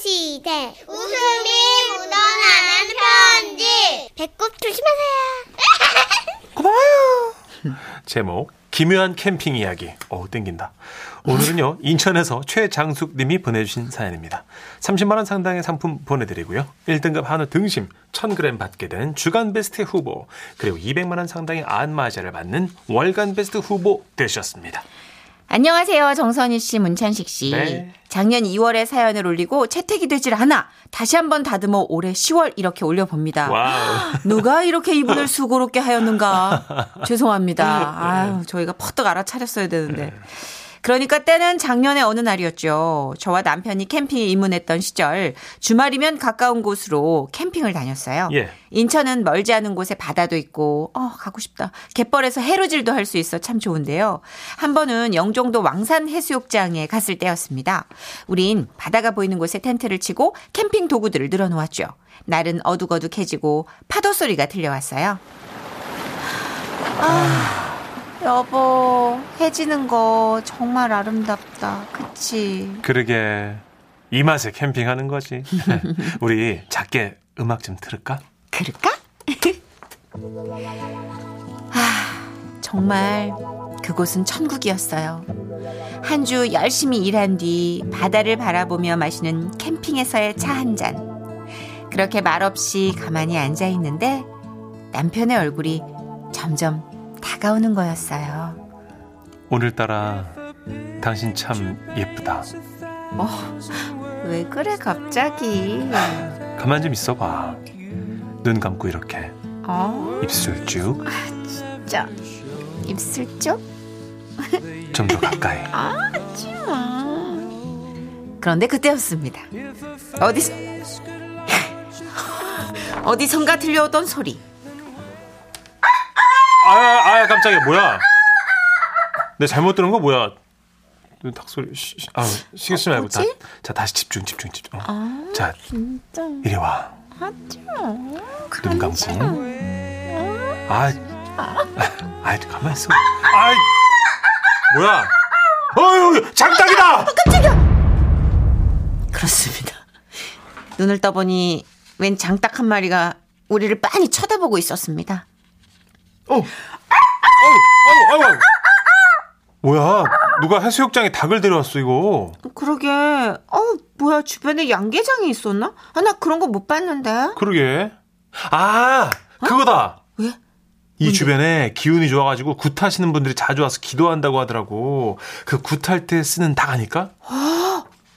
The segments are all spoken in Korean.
시대 웃음이 묻어나는 편지 배꼽 조심하세요 고마워요. 제목 기묘한 캠핑 이야기. 어 땡긴다. 오늘은요 인천에서 최장숙 님이 보내주신 사연입니다. 30만 원 상당의 상품 보내드리고요. 1등급 한우 등심 1000g 받게 된 주간 베스트 후보 그리고 200만 원 상당의 안마자를 받는 월간 베스트 후보 되셨습니다. 안녕하세요. 정선희 씨, 문천식 씨. 네. 작년 2월에 사연을 올리고 채택이 되질 않아 다시 한번 다듬어 올해 10월 이렇게 올려봅니다. 와우. 누가 이렇게 이분을 수고롭게 하였는가? 죄송합니다. 아유, 저희가 퍼뜩 알아차렸어야 되는데. 그러니까 때는 작년의 어느 날이었죠. 저와 남편이 캠핑에 입문했던 시절 주말이면 가까운 곳으로 캠핑을 다녔어요. 예. 인천은 멀지 않은 곳에 바다도 있고 어 가고 싶다. 갯벌에서 해루질도 할 수 있어 참 좋은데요. 한 번은 영종도 왕산 해수욕장에 갔을 때였습니다. 우린 바다가 보이는 곳에 텐트를 치고 캠핑 도구들을 늘어놓았죠. 날은 어둑어둑해지고 파도 소리가 들려왔어요. 아, 여보, 해지는 거 정말 아름답다. 그치? 그러게 이 맛에 캠핑하는 거지. 우리 작게 음악 좀 들을까? 그럴까? 아, 정말 그곳은 천국이었어요. 한 주 열심히 일한 뒤 바다를 바라보며 마시는 캠핑에서의 차 한 잔. 그렇게 말없이 가만히 앉아 있는데 남편의 얼굴이 점점 다가오는 거였어요. 오늘따라 당신 참 예쁘다. 어, 왜 그래 갑자기? 가만 좀 있어봐. 눈 감고 이렇게 어, 입술 쭉좀더 진짜 입술 쪽? 가까이. 그런데 그때였습니다. 어디서 어디선가 들려오던 소리. 아, 아, 깜짝이야. 뭐야? 내 잘못 들은 거 뭐야? 눈 탁소리. 시, 시, 아, 신경 쓰지 말고. 다, 뭐지? 자, 다시 집중, 집중, 집중. 어. 아, 자, 진짜 이리 와. 하지 눈 감고. 아, 아, 가만 있어. 아, 뭐야? 어유, 장닭이다. 그렇습니다. 눈을 떠보니 웬 장닭 한 마리가 우리를 빤히 쳐다보고 있었습니다. 어, 어, 아유, 아유. 뭐야? 누가 해수욕장에 닭을 데려왔어 이거? 그러게, 어 뭐야 주변에 양계장이 있었나? 아, 나 그런 거 못 봤는데. 그러게. 아, 그거다. 왜? 이 주변에 기운이 좋아가지고 굿하시는 분들이 자주 와서 기도한다고 하더라고. 그 굿할 때 쓰는 닭 아닐까?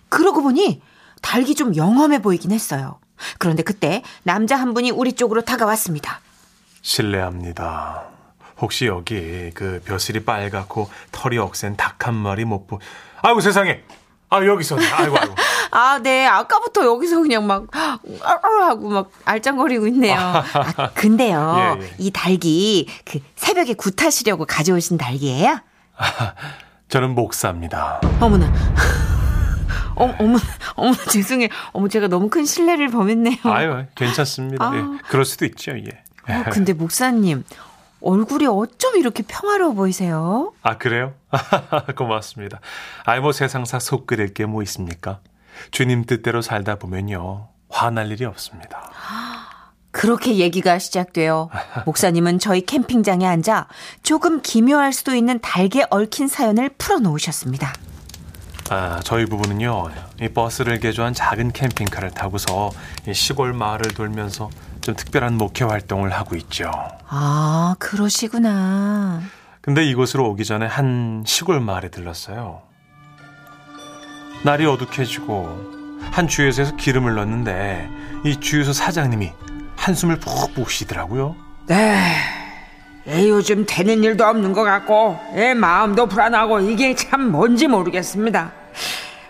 그러고 보니 닭이 좀 영험해 보이긴 했어요. 그런데 그때 남자 한 분이 우리 쪽으로 다가왔습니다. 실례합니다. 혹시 여기 그 벼슬이 빨갛고 털이 억센 닭 한 마리 못 보. 아이고 세상에. 아 여기 있었네. 아이고 아이고. 아, 네. 아까부터 여기서 그냥 막, 아, 아, 하고 막 알짱거리고 있네요. 아, 근데요. 예, 예. 이 닭이 그 새벽에 굿하시려고 가져오신 닭이에요? 저는 목사입니다. 어머나. 어, 어머, 어머, 죄송해요. 어머, 제가 너무 큰 신뢰를 범했네요. 아유 괜찮습니다. 아. 예, 그럴 수도 있죠. 예. 어, 근데 목사님, 얼굴이 어쩜 이렇게 평화로워 보이세요? 아, 그래요? 고맙습니다. 아이, 뭐 세상사 속 끓일 게 뭐 있습니까? 주님 뜻대로 살다 보면요. 화날 일이 없습니다. 그렇게 얘기가 시작돼요. 목사님은 저희 캠핑장에 앉아 조금 기묘할 수도 있는 닭에 얽힌 사연을 풀어놓으셨습니다. 아, 저희 부부는요, 이 버스를 개조한 작은 캠핑카를 타고서 이 시골 마을을 돌면서 좀 특별한 목회 활동을 하고 있죠. 아, 그러시구나. 근데 이곳으로 오기 전에 한 시골 마을에 들렀어요. 날이 어둑해지고 한 주유소에서 기름을 넣었는데 이 주유소 사장님이 한숨을 푹푹 쉬더라고요. 네. 에, 요즘 되는 일도 없는 것 같고, 에, 마음도 불안하고, 이게 참 뭔지 모르겠습니다.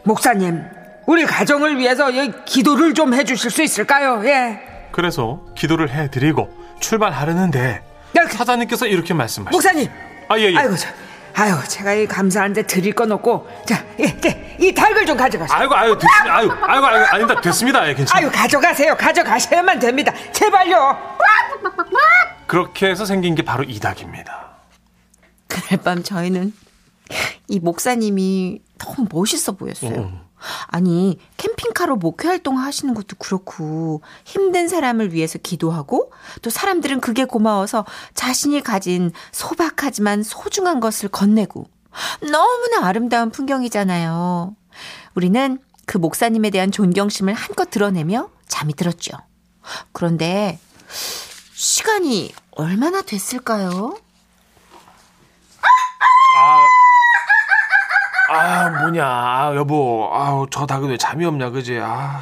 목사님, 우리 가정을 위해서 이 기도를 좀 해주실 수 있을까요? 예. 그래서 기도를 해드리고 출발하려는데 야, 그- 사장님께서 이렇게 말씀하시죠. 목사님! 아, 예, 예. 아이고, 저, 아유, 제가 이 감사한데 드릴 건 없고, 자, 예, 예, 이 닭을 좀 가져가세요. 아이고, 아이고, 됐습니다. 아이고, 아이고, 아이고, 아니다, 됐습니다. 예, 괜찮아요. 아유, 가져가세요. 가져가셔야만 됩니다. 제발요. 그렇게 해서 생긴 게 바로 이 닭입니다. 그날 밤 저희는 이 목사님이 너무 멋있어 보였어요. 어. 아니, 캠핑카로 목회 활동 하시는 것도 그렇고, 힘든 사람을 위해서 기도하고, 또 사람들은 그게 고마워서 자신이 가진 소박하지만 소중한 것을 건네고, 너무나 아름다운 풍경이잖아요. 우리는 그 목사님에 대한 존경심을 한껏 드러내며 잠이 들었죠. 그런데, 시간이 얼마나 됐을까요? 아, 아 뭐냐, 아, 여보, 아우 저 닭은 왜 잠이 없냐, 그지? 아,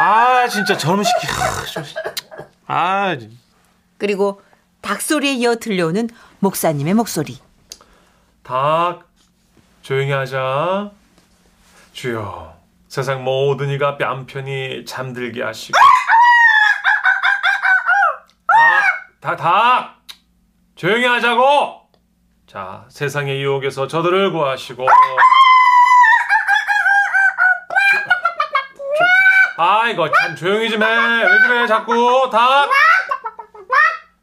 아 진짜 저놈 시키, 아, 저, 아, 진- 그리고 닭 소리에 이어 들려오는 목사님의 목소리. 닭 조용히 하자. 주여, 세상 모든 이가 뺨 편히 잠들게 하시고. 닭, 닭, 닭, 조용히 하자고. 자, 세상의 유혹에서 저들을 구하시고. 아이고 참 조용히 좀 해. 왜 그래 자꾸 닭.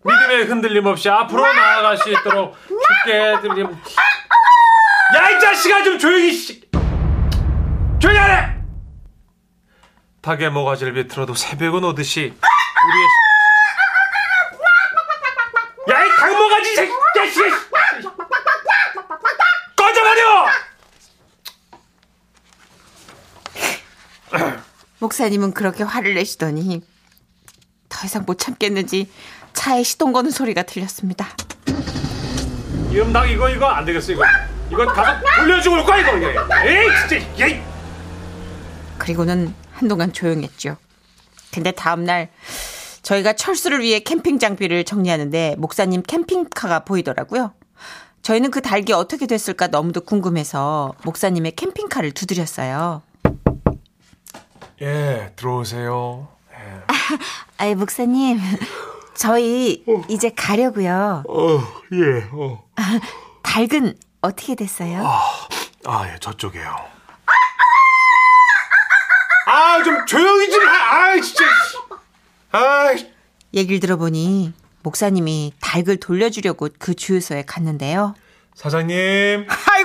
믿음의 흔들림 없이 앞으로 나아갈 수 있도록 죽게 들림. 야이 자식아 좀 조용히 씨. 조용히 하래. 닭의 모가지를 비틀어도 새벽은 오듯이 우리의 야이 닭 모가지 새끼 자식. 꺼져버려. 목사님은 그렇게 화를 내시더니 더 이상 못 참겠는지 차에 시동 거는 소리가 들렸습니다. 닭 이거 이거 안 되겠어 이거. 이거 가서 돌려주고 올 거야 이거. 이거. 에이 진짜. 에이. 그리고는 한동안 조용했죠. 근데 다음날 저희가 철수를 위해 캠핑 장비를 정리하는데 목사님 캠핑카가 보이더라고요. 저희는 그 닭이 어떻게 됐을까 너무도 궁금해서 목사님의 캠핑카를 두드렸어요. 예 들어오세요. 예. 아이 목사님 저희 이제 가려고요. 어, 예, 어. 닭은 어떻게 됐어요? 아, 예, 저쪽에요. 아, 좀 조용히 좀 해. 아, 진짜. 아, 얘기를 들어보니 목사님이 닭을 돌려주려고 그 주유소에 갔는데요. 사장님. 아이고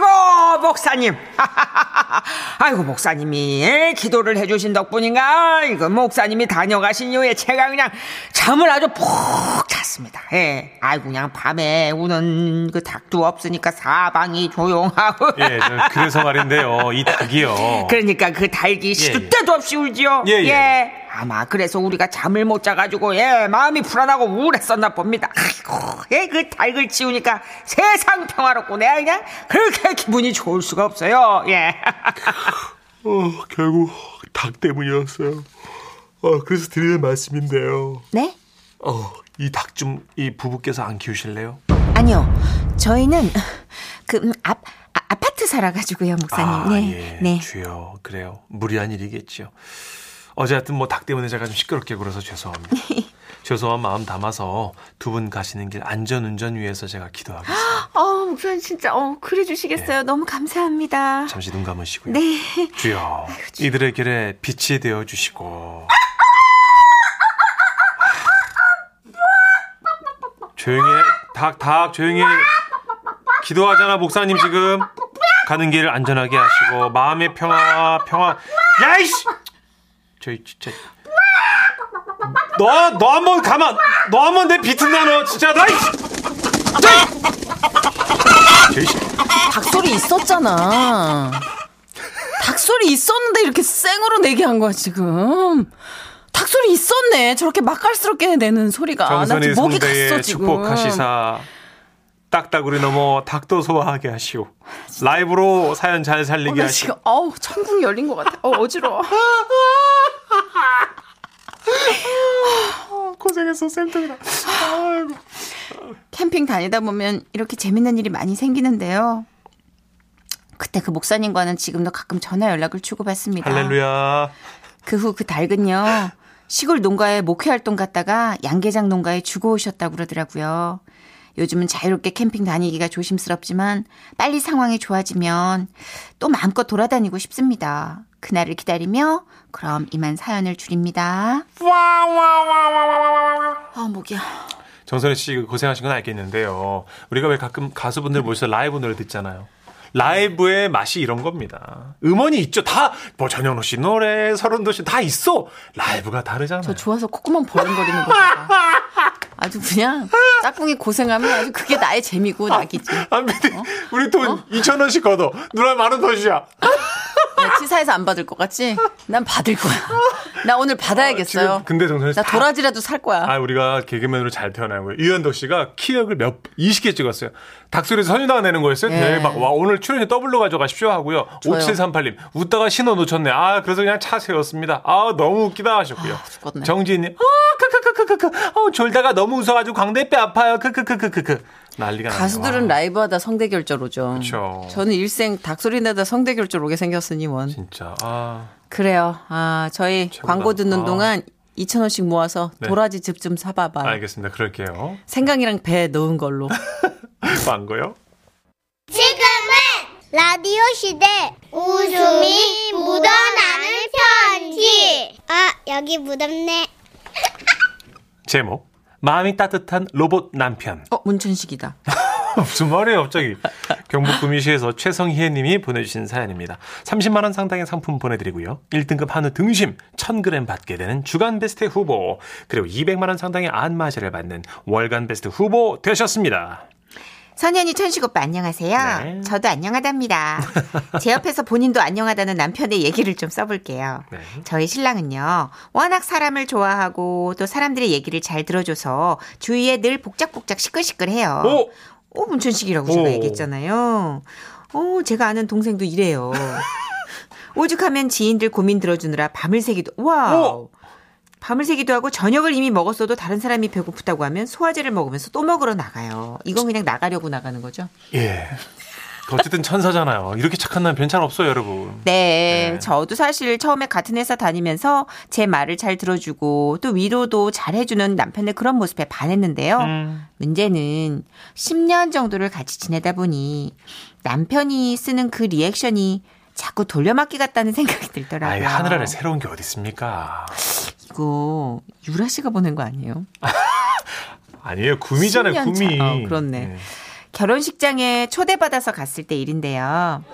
목사님 아이고 목사님이 예, 기도를 해주신 덕분인가 이거 목사님이 다녀가신 이후에 제가 그냥 잠을 아주 푹 잤습니다 예 아이고 그냥 밤에 우는 그 닭도 없으니까 사방이 조용하고 예, 저 그래서 말인데요. 이 닭이요. 그러니까 그 닭이 시도 예. 때도 없이 울지요 예, 예. 아마 그래서 우리가 잠을 못 자가지고 예 마음이 불안하고 우울했었나 봅니다 아이고 예그 닭을 치우니까 세상 평화롭고 내가 그냥 그렇게 기분이 좋을 수가 없어요 예 어, 결국 닭 때문이었어요. 어, 그래서 드리는 말씀인데요. 네? 어, 이 닭 좀 이 부부께서 안 키우실래요? 아니요. 저희는 그 음, 앞, 아, 아파트 살아가지고요, 목사님. 아, 네. 예. 네. 주여. 그래요. 무리한 일이겠죠. 어제 하여튼 뭐 닭 때문에 제가 좀 시끄럽게 굴어서 죄송합니다. 죄송한 마음 담아서 두 분 가시는 길 안전 운전 위해서 제가 기도하겠습니다. 어, 목사님 진짜 어 그래 주시겠어요. 너무 감사합니다. 잠시 눈 감으시고요. 네. 주여 이들의 길에 빛이 되어 주시고 조용히 닭닭 조용히 해. 기도하잖아 목사님 지금 가는 길 안전하게 하시고 마음의 평화 평화 야이씨 저희 진짜 너 너 한번 가만 너 한번 내 비튼다 너 진짜 너 이씨 저희 씨 닭소리 있었잖아. 닭소리 있었는데 이렇게 생으로 내게 한 거야, 지금. 닭소리 있었네. 저렇게 맛깔스럽게 내는 소리가. 나 정선이 지금 목이 갔어, 지금. 축복하시사 딱따구리 넘어 닭도 소화하게 하시오 라이브로 사연 잘 어, 살리게 나 하시오 지금, 어우, 천국 열린 것 같아. 어, 어지러워. 고생했어 쌤들아 캠핑 다니다 보면 이렇게 재밌는 일이 많이 생기는데요. 그때 그 목사님과는 지금도 가끔 전화 연락을 주고받습니다. 할렐루야 그 후 그 닭은요 시골 농가에 목회 활동 갔다가 양계장 농가에 주고 오셨다고 그러더라고요. 요즘은 자유롭게 캠핑 다니기가 조심스럽지만 빨리 상황이 좋아지면 또 마음껏 돌아다니고 싶습니다. 그날을 기다리며 그럼 이만 사연을 줄입니다. 아 목이야. 정선희 씨 고생하신 건 알겠는데요. 우리가 왜 가끔 가수분들 모셔서 라이브 노래 듣잖아요. 라이브의 맛이 이런 겁니다. 음원이 있죠. 다, 뭐, 전현우 씨 노래, 서른도 씨 다 있어. 라이브가 다르잖아요. 저 좋아서 콧구멍 벌렁거리는 거 봐. 아주 그냥 짝꿍이 고생하면 아주 그게 나의 재미고 낙이지. 안 PD, 어? 우리 돈 2천 원씩 걷어. 누나 만원 더 주자. 야, 치사해서 안 받을 것 같지? 난 받을 거야. 나 오늘 받아야겠어요. 지금 근데 정선희 씨. 나 다- 도라지라도 살 거야. 아, 우리가 개그맨으로 잘 태어난 거예요. 이현덕 씨가 키읔을 몇, 20개 찍었어요. 닭소리에서 선유다가 내는 거였어요. 예. 대박. 와, 오늘 출연료 더블로 가져가십시오 하고요. 좋아요. 5738님, 웃다가 신호 놓쳤네. 아, 그래서 그냥 차 세웠습니다. 아, 너무 웃기다 하셨고요. 죽겠네. 정지인 님, 아, 크크크크크크. 어, 졸다가 너무 웃어 가지고 광대 뼈 아파요. 크크크크크크. 난리가. 가수들은 와, 라이브하다 성대결절 오죠. 그쵸. 저는 일생 닭소리 내다 성대결절 오게 생겼으니 원. 진짜. 아, 그래요. 아, 저희 최고다. 광고 듣는 아. 동안 2,000원씩 모아서 네. 도라지 즙 좀 사봐봐요. 알겠습니다. 그럴게요. 생강이랑 배 넣은 걸로. 광고요. 지금은 라디오 시대 웃음이 묻어나는 편지. 아, 여기 묻었네. 제목, 마음이 따뜻한 로봇 남편. 어, 문천식이다. 무슨 말이에요, 갑자기. 경북 구미시에서 최성희 님이 보내주신 사연입니다. 30만원 상당의 상품 보내드리고요. 1등급 한우 등심 1000g 받게 되는 주간 베스트 후보, 그리고 200만원 상당의 안마자를 받는 월간 베스트 후보 되셨습니다. 선현이 천식 오빠 안녕하세요. 네. 저도 안녕하답니다. 제 옆에서 본인도 안녕하다는 남편의 얘기를 좀 써볼게요. 네. 저희 신랑은요, 워낙 사람을 좋아하고 또 사람들의 얘기를 잘 들어줘서 주위에 늘 복작복작 시끌시끌해요. 오! 오, 문천식이라고 제가 오. 얘기했잖아요. 오, 제가 아는 동생도 이래요. 오죽하면 지인들 고민 들어주느라 밤을 새기도, 와 오. 밤을 새기도 하고 저녁을 이미 먹었어도 다른 사람이 배고프다고 하면 소화제를 먹으면서 또 먹으러 나가요. 이건 그냥 나가려고 나가는 거죠. 예. 어쨌든 천사잖아요. 이렇게 착한 남편 잘 없어요, 여러분. 네, 네. 저도 사실 처음에 같은 회사 다니면서 제 말을 잘 들어주고 또 위로도 잘 해주는 남편의 그런 모습에 반했는데요. 음. 문제는 10년 정도를 같이 지내다 보니 남편이 쓰는 그 리액션이 자꾸 돌려막기 같다는 생각이 들더라고요. 아이, 하늘 아래 새로운 게 어디 있습니까? 이거 유라 씨가 보낸 거 아니에요? 아니에요, 구미잖아요, 10년 구미. 차. 어, 그렇네. 결혼식장에 초대받아서 갔을 때 일인데요.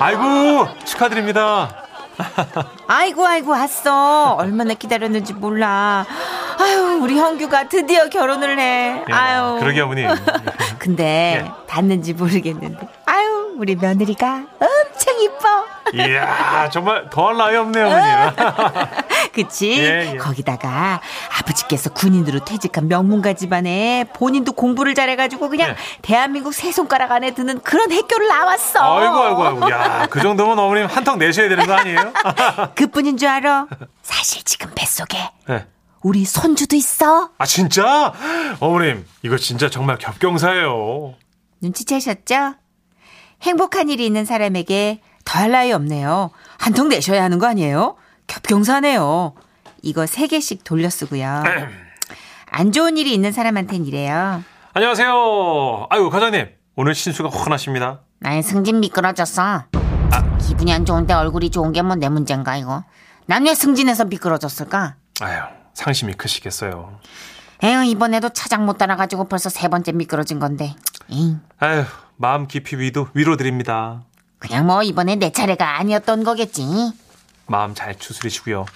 아이고, 축하드립니다. 아이고 아이고 왔어. 얼마나 기다렸는지 몰라. 아유 우리 형규가 드디어 결혼을 해. 예, 아유. 그러게, 어머님. 근데 예. 봤는지 모르겠는데. 아유 우리 며느리가 엄청 이뻐. 이야, 정말 더할 나위 없네요, 어머님. 그치? 예, 예. 거기다가 아버지께서 군인으로 퇴직한 명문가 집안에 본인도 공부를 잘해가지고 그냥 예. 대한민국 세 손가락 안에 드는 그런 학교를 나왔어. 아이고, 아이고, 아이고. 야, 그 정도면 어머님 한턱 내셔야 되는 거 아니에요? 그뿐인 줄 알아? 사실 지금 뱃속에 네. 우리 손주도 있어. 아, 진짜? 어머님, 이거 진짜 정말 겹경사예요. 눈치채셨죠? 행복한 일이 있는 사람에게 더할 나위 없네요. 한통 내셔야 하는 거 아니에요? 겹경사네요. 이거 세 개씩 돌려 쓰고요. 안 좋은 일이 있는 사람한텐 이래요. 안녕하세요. 아유, 과장님. 오늘 신수가 훤하십니다. 나의 승진 미끄러졌어. 기분이 안 좋은데 얼굴이 좋은 게 뭐 내 문제인가 이거. 난왜 승진해서 미끄러졌을까? 아유, 상심이 크시겠어요. 에휴 이번에도 차장 못 따라가지고 벌써 세 번째 미끄러진 건데. 잉. 아유, 마음 깊이 위도, 위로 드립니다. 그냥 뭐 이번에 내 차례가 아니었던 거겠지. 마음 잘 추스리시고요.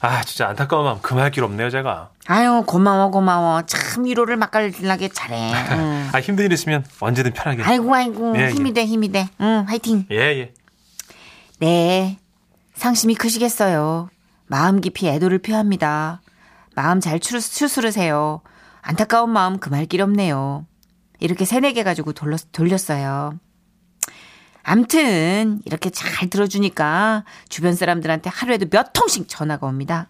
아, 진짜 안타까운 마음 그만할 길 없네요, 제가. 아유 고마워 고마워. 참 위로를 맛깔나게 잘해. 응. 아, 힘든 일 있으면 언제든 편하게. 아이고 아이고 예, 힘이 예. 돼 힘이 돼. 응 화이팅. 예, 예. 네. 상심이 크시겠어요. 마음 깊이 애도를 표합니다. 마음 잘 추, 추스르세요. 안타까운 마음 금할 길 없네요. 이렇게 세네 개 가지고 돌려, 돌렸어요. 암튼 이렇게 잘 들어주니까 주변 사람들한테 하루에도 몇 통씩 전화가 옵니다.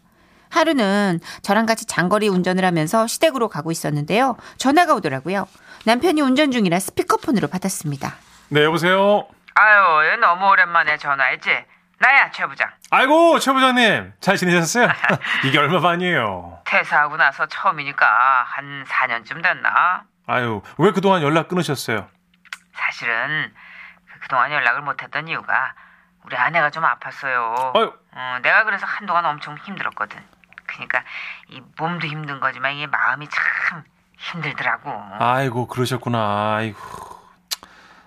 하루는 저랑 같이 장거리 운전을 하면서 시댁으로 가고 있었는데요. 전화가 오더라고요. 남편이 운전 중이라 스피커폰으로 받았습니다. 네, 여보세요. 아유, 얘 너무 오랜만에 전화했지? 나야, 최 부장. 아이고, 최 부장님. 잘 지내셨어요? 이게 얼마 만이에요? 퇴사하고 나서 처음이니까 한 4년쯤 됐나? 아유, 왜 그동안 연락 끊으셨어요? 사실은 그- 그동안 연락을 못했던 이유가 우리 아내가 좀 아팠어요. 아유. 어, 내가 그래서 한동안 엄청 힘들었거든. 그러니까 이 몸도 힘든 거지만 이 마음이 참 힘들더라고. 아이고, 그러셨구나. 아이고.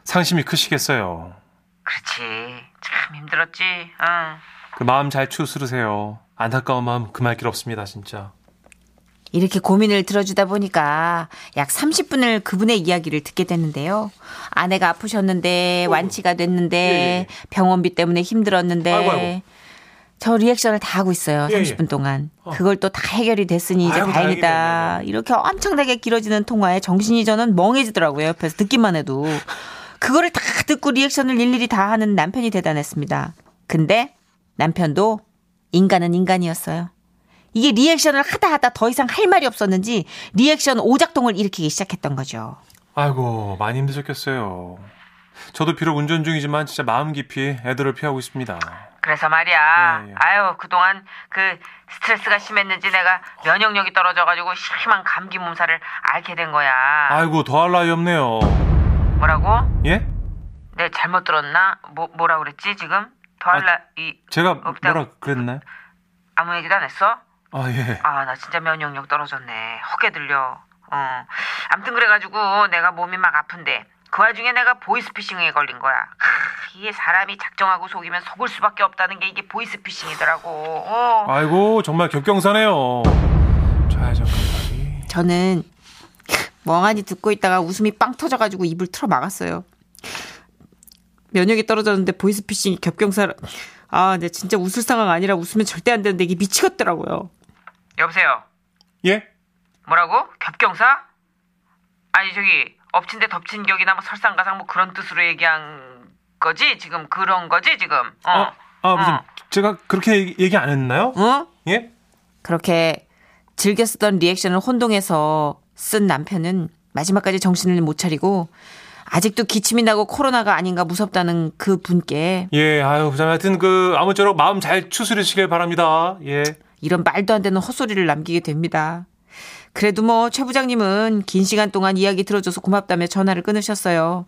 상심이 크시겠어요. 그렇지. 참 힘들었지. 어. 그 마음 잘 추스르세요. 안타까운 마음 금할 길 없습니다, 진짜. 이렇게 고민을 들어주다 보니까 약 30분을 그분의 이야기를 듣게 됐는데요. 아내가 아프셨는데 완치가 됐는데 예, 예. 병원비 때문에 힘들었는데 아이고, 아이고. 저 리액션을 다 하고 있어요. 예, 예. 30분 동안. 그걸 또 다 해결이 됐으니 이제 아이고, 다행이다. 다행이네, 네, 이렇게 엄청나게 길어지는 통화에 정신이 저는 멍해지더라고요. 옆에서 듣기만 해도. 그거를 다 듣고 리액션을 일일이 다 하는 남편이 대단했습니다. 근데 남편도 인간은 인간이었어요. 이게 리액션을 하다 하다 더 이상 할 말이 없었는지 리액션 오작동을 일으키기 시작했던 거죠. 아이고, 많이 힘드셨겠어요. 저도 비록 운전 중이지만 진짜 마음 깊이 애들을 피하고 있습니다. 그래서 말이야. 예, 예. 아유, 그동안 그 스트레스가 심했는지 내가 면역력이 떨어져가지고 심한 감기 몸살을 앓게 된 거야. 아이고, 더할 나위 없네요. 뭐라고? 예? 내 잘못 들었나? 뭐, 뭐라 그랬지, 지금? 더할 아, 나, 이, 제가 없다고. 뭐라 그랬나요? 아무 얘기도 안 했어? 아, 예. 아, 나 진짜 면역력 떨어졌네. 헛게 들려. 어. 암튼 그래가지고 내가 몸이 막 아픈데 그 와중에 내가 보이스피싱에 걸린 거야. 크, 이게 사람이 작정하고 속이면 속을 수밖에 없다는 게 이게 보이스피싱이더라고. 어. 아이고, 정말 격경사네요. 좌회전까지. 저는 멍하니 듣고 있다가 웃음이 빵 터져가지고 입을 틀어 막았어요. 면역이 떨어졌는데 보이스피싱이 겹경사. 아, 근데 진짜 웃을 상황 아니라 웃으면 절대 안 되는데 이게 미치겠더라고요. 여보세요. 예? 뭐라고? 겹경사? 아니 저기 엎친 데 덮친 격이나 뭐 설상가상 뭐 그런 뜻으로 얘기한 거지? 지금 그런 거지 지금? 어. 아, 아, 무슨, 어. 제가 그렇게 얘기, 얘기 안 했나요? 어? 예? 그렇게 즐겨 쓰던 리액션을 혼동해서 쓴 남편은 마지막까지 정신을 못 차리고 아직도 기침이 나고 코로나가 아닌가 무섭다는 그 분께 예, 아유. 하여튼 그, 아무쪼록 마음 잘 추스르시길 바랍니다. 예. 이런 말도 안 되는 헛소리를 남기게 됩니다. 그래도 뭐 최 부장님은 긴 시간 동안 이야기 들어줘서 고맙다며 전화를 끊으셨어요.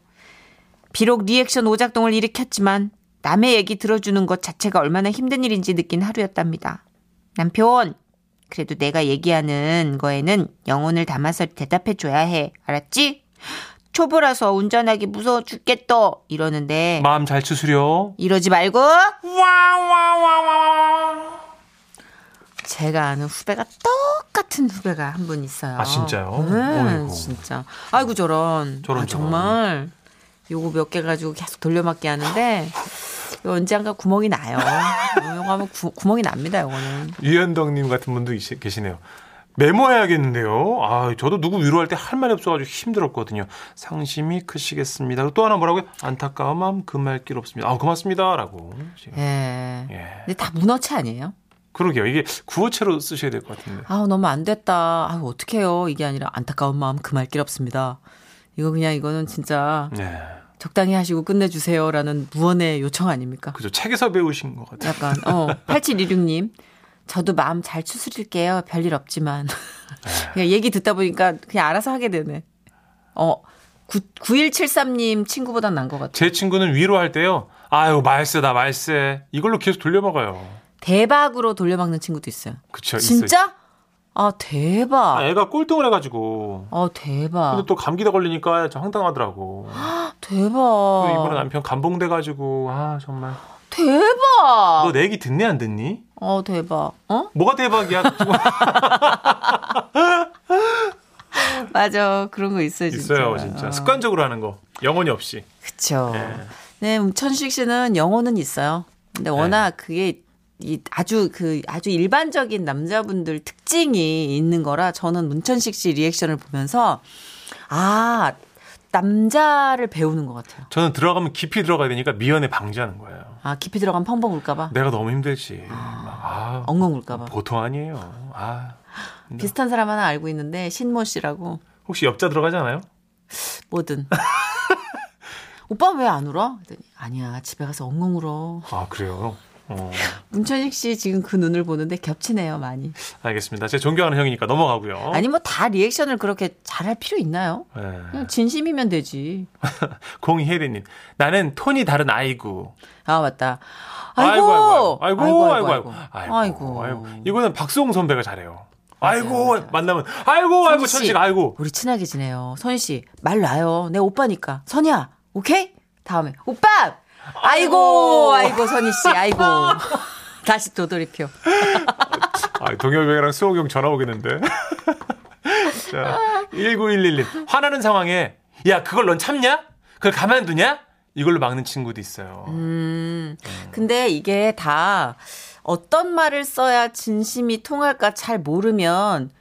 비록 리액션 오작동을 일으켰지만 남의 얘기 들어주는 것 자체가 얼마나 힘든 일인지 느낀 하루였답니다. 남편, 그래도 내가 얘기하는 거에는 영혼을 담아서 대답해줘야 해. 알았지? 초보라서 운전하기 무서워 죽겠다. 이러는데 마음 잘 추스려. 이러지 말고 제가 아는 후배가 똑같은 후배가 한 분 있어요. 아, 진짜요? 네, 어이구. 진짜. 아이고 저런. 저런, 아, 정말 요거 몇 개 가지고 계속 돌려막기 하는데 이거 언젠가 구멍이 나요. 어, 요거 하면 구, 구멍이 납니다. 요거는. 유현덕님 같은 분도 계시네요. 메모해야겠는데요. 아, 저도 누구 위로할 때 할 말이 없어가지고 힘들었거든요. 상심이 크시겠습니다. 그리고 또 하나 뭐라고요? 안타까운 마음 금할 길 없습니다. 아, 고맙습니다라고. 지금. 예. 예. 근데 다 문어체 아니에요? 그러게요. 이게 구어체로 쓰셔야 될 것 같은데. 아우 너무 안 됐다. 아우 어떡해요. 이게 아니라 안타까운 마음 금할 길 없습니다. 이거 그냥 이거는 진짜 네. 적당히 하시고 끝내주세요라는 무언의 요청 아닙니까? 그죠. 책에서 배우신 것 같아요. 약간 어 8726님 저도 마음 잘 추스릴게요. 별일 없지만 그냥 얘기 듣다 보니까 그냥 알아서 하게 되네. 어 9, 9173님 친구보단 난 것 같아. 제 친구는 위로할 때요. 아유, 말세다, 말세. 이걸로 계속 돌려먹어요. 대박으로 돌려막는 친구도 있어요. 그쵸. 있어요. 진짜? 아 대박. 아, 애가 꼴등을 해가지고. 아 대박. 근데 또 감기다 걸리니까 좀 황당하더라고. 대박. 또 이번에 남편 감봉돼가지고, 아, 정말. 대박. 너 내 얘기 듣니, 안 듣니? 어 대박. 어? 뭐가 대박이야? 맞아. 그런 거 있어요, 진짜. 있어요, 진짜. 어. 습관적으로 하는 거. 영혼이 없이. 그쵸. 예. 네, 문천식 씨는 영어는 있어요. 근데 워낙 네. 그게 이 아주 그 아주 일반적인 남자분들 특징이 있는 거라 저는 문천식 씨 리액션을 보면서 아 남자를 배우는 것 같아요. 저는 들어가면 깊이 들어가야 되니까 미연에 방지하는 거예요. 아 깊이 들어가면 펑펑 울까봐 내가 너무 힘들지. 막, 아, 엉엉 울까봐. 보통 아니에요. 아, 비슷한 사람 하나 알고 있는데 신모 씨라고 혹시 엽자 들어가지 않아요? 뭐든. 오빠 왜 안 울어? 아니야 집에 가서 엉엉 울어. 아, 그래요? 어, 문천식 씨 지금 그 눈을 보는데 겹치네요 많이. 알겠습니다. 제 존경하는 형이니까 넘어가고요. 아니 뭐 다 리액션을 그렇게 잘할 필요 있나요? 네. 그냥 진심이면 되지. 공혜리님, 나는 톤이 다른 아이고. 아 맞다. 아이고, 아이고, 아이고, 아이고, 아이고, 아이고, 아이고, 아이고. 아이고. 이거는 박수홍 선배가 잘해요. 아이고 만나면 아이고 아이고 천식 아이고. 우리 친하게 지내요. 선희 씨, 말 놔요. 내 오빠니까. 선이야, 오케이? 다음에, 오빠! 아이고, 아이고, 선희 씨, 아이고. 다시 도돌이표. 아, 동엽이랑 수호이 형 전화 오겠는데. 자, 1911님. 화나는 상황에, 야, 그걸 넌 참냐? 그걸 가만두냐? 이걸로 막는 친구도 있어요. 음, 근데 이게 다 어떤 말을 써야 진심이 통할까 잘 모르면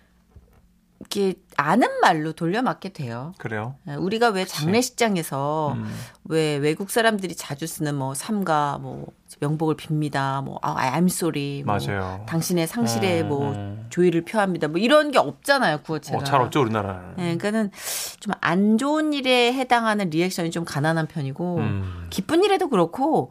이게 아는 말로 돌려막게 돼요. 그래요? 예, 우리가 왜 장례식장에서 음. 왜 외국 사람들이 자주 쓰는 뭐 삼가 뭐 명복을 빕니다. 뭐 아, I'm sorry. 뭐 맞아요. 당신의 상실에 음, 뭐 음. 조의를 표합니다. 뭐 이런 게 없잖아요. 구어체가. 어, 잘 없죠, 우리나라는. 예, 그러니까는 좀 안 좋은 일에 해당하는 리액션이 좀 가난한 편이고 음. 기쁜 일에도 그렇고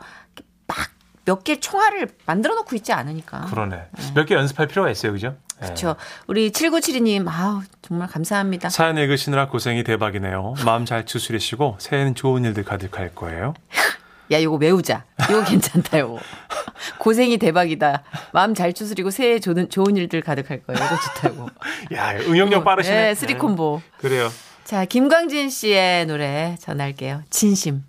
막 몇 개 총알을 만들어 놓고 있지 않으니까. 그러네. 몇개 연습할 필요가 있어요, 그죠? 예. 그렇죠. 우리 7972님, 아우, 정말 감사합니다. 사연 읽으시느라 고생이 대박이네요. 마음 잘 추스리시고 새해는 좋은 일들 가득할 거예요. 야, 요거 외우자. 요거 괜찮다, 요거. 고생이 대박이다. 마음 잘 추스리고 새해 좋은, 좋은 일들 가득할 거예요. 이거 좋다, 요거. 야, 응용력 빠르시네. 네, 쓰리콤보. 그래요. 자, 김광진 씨의 노래 전할게요. 진심.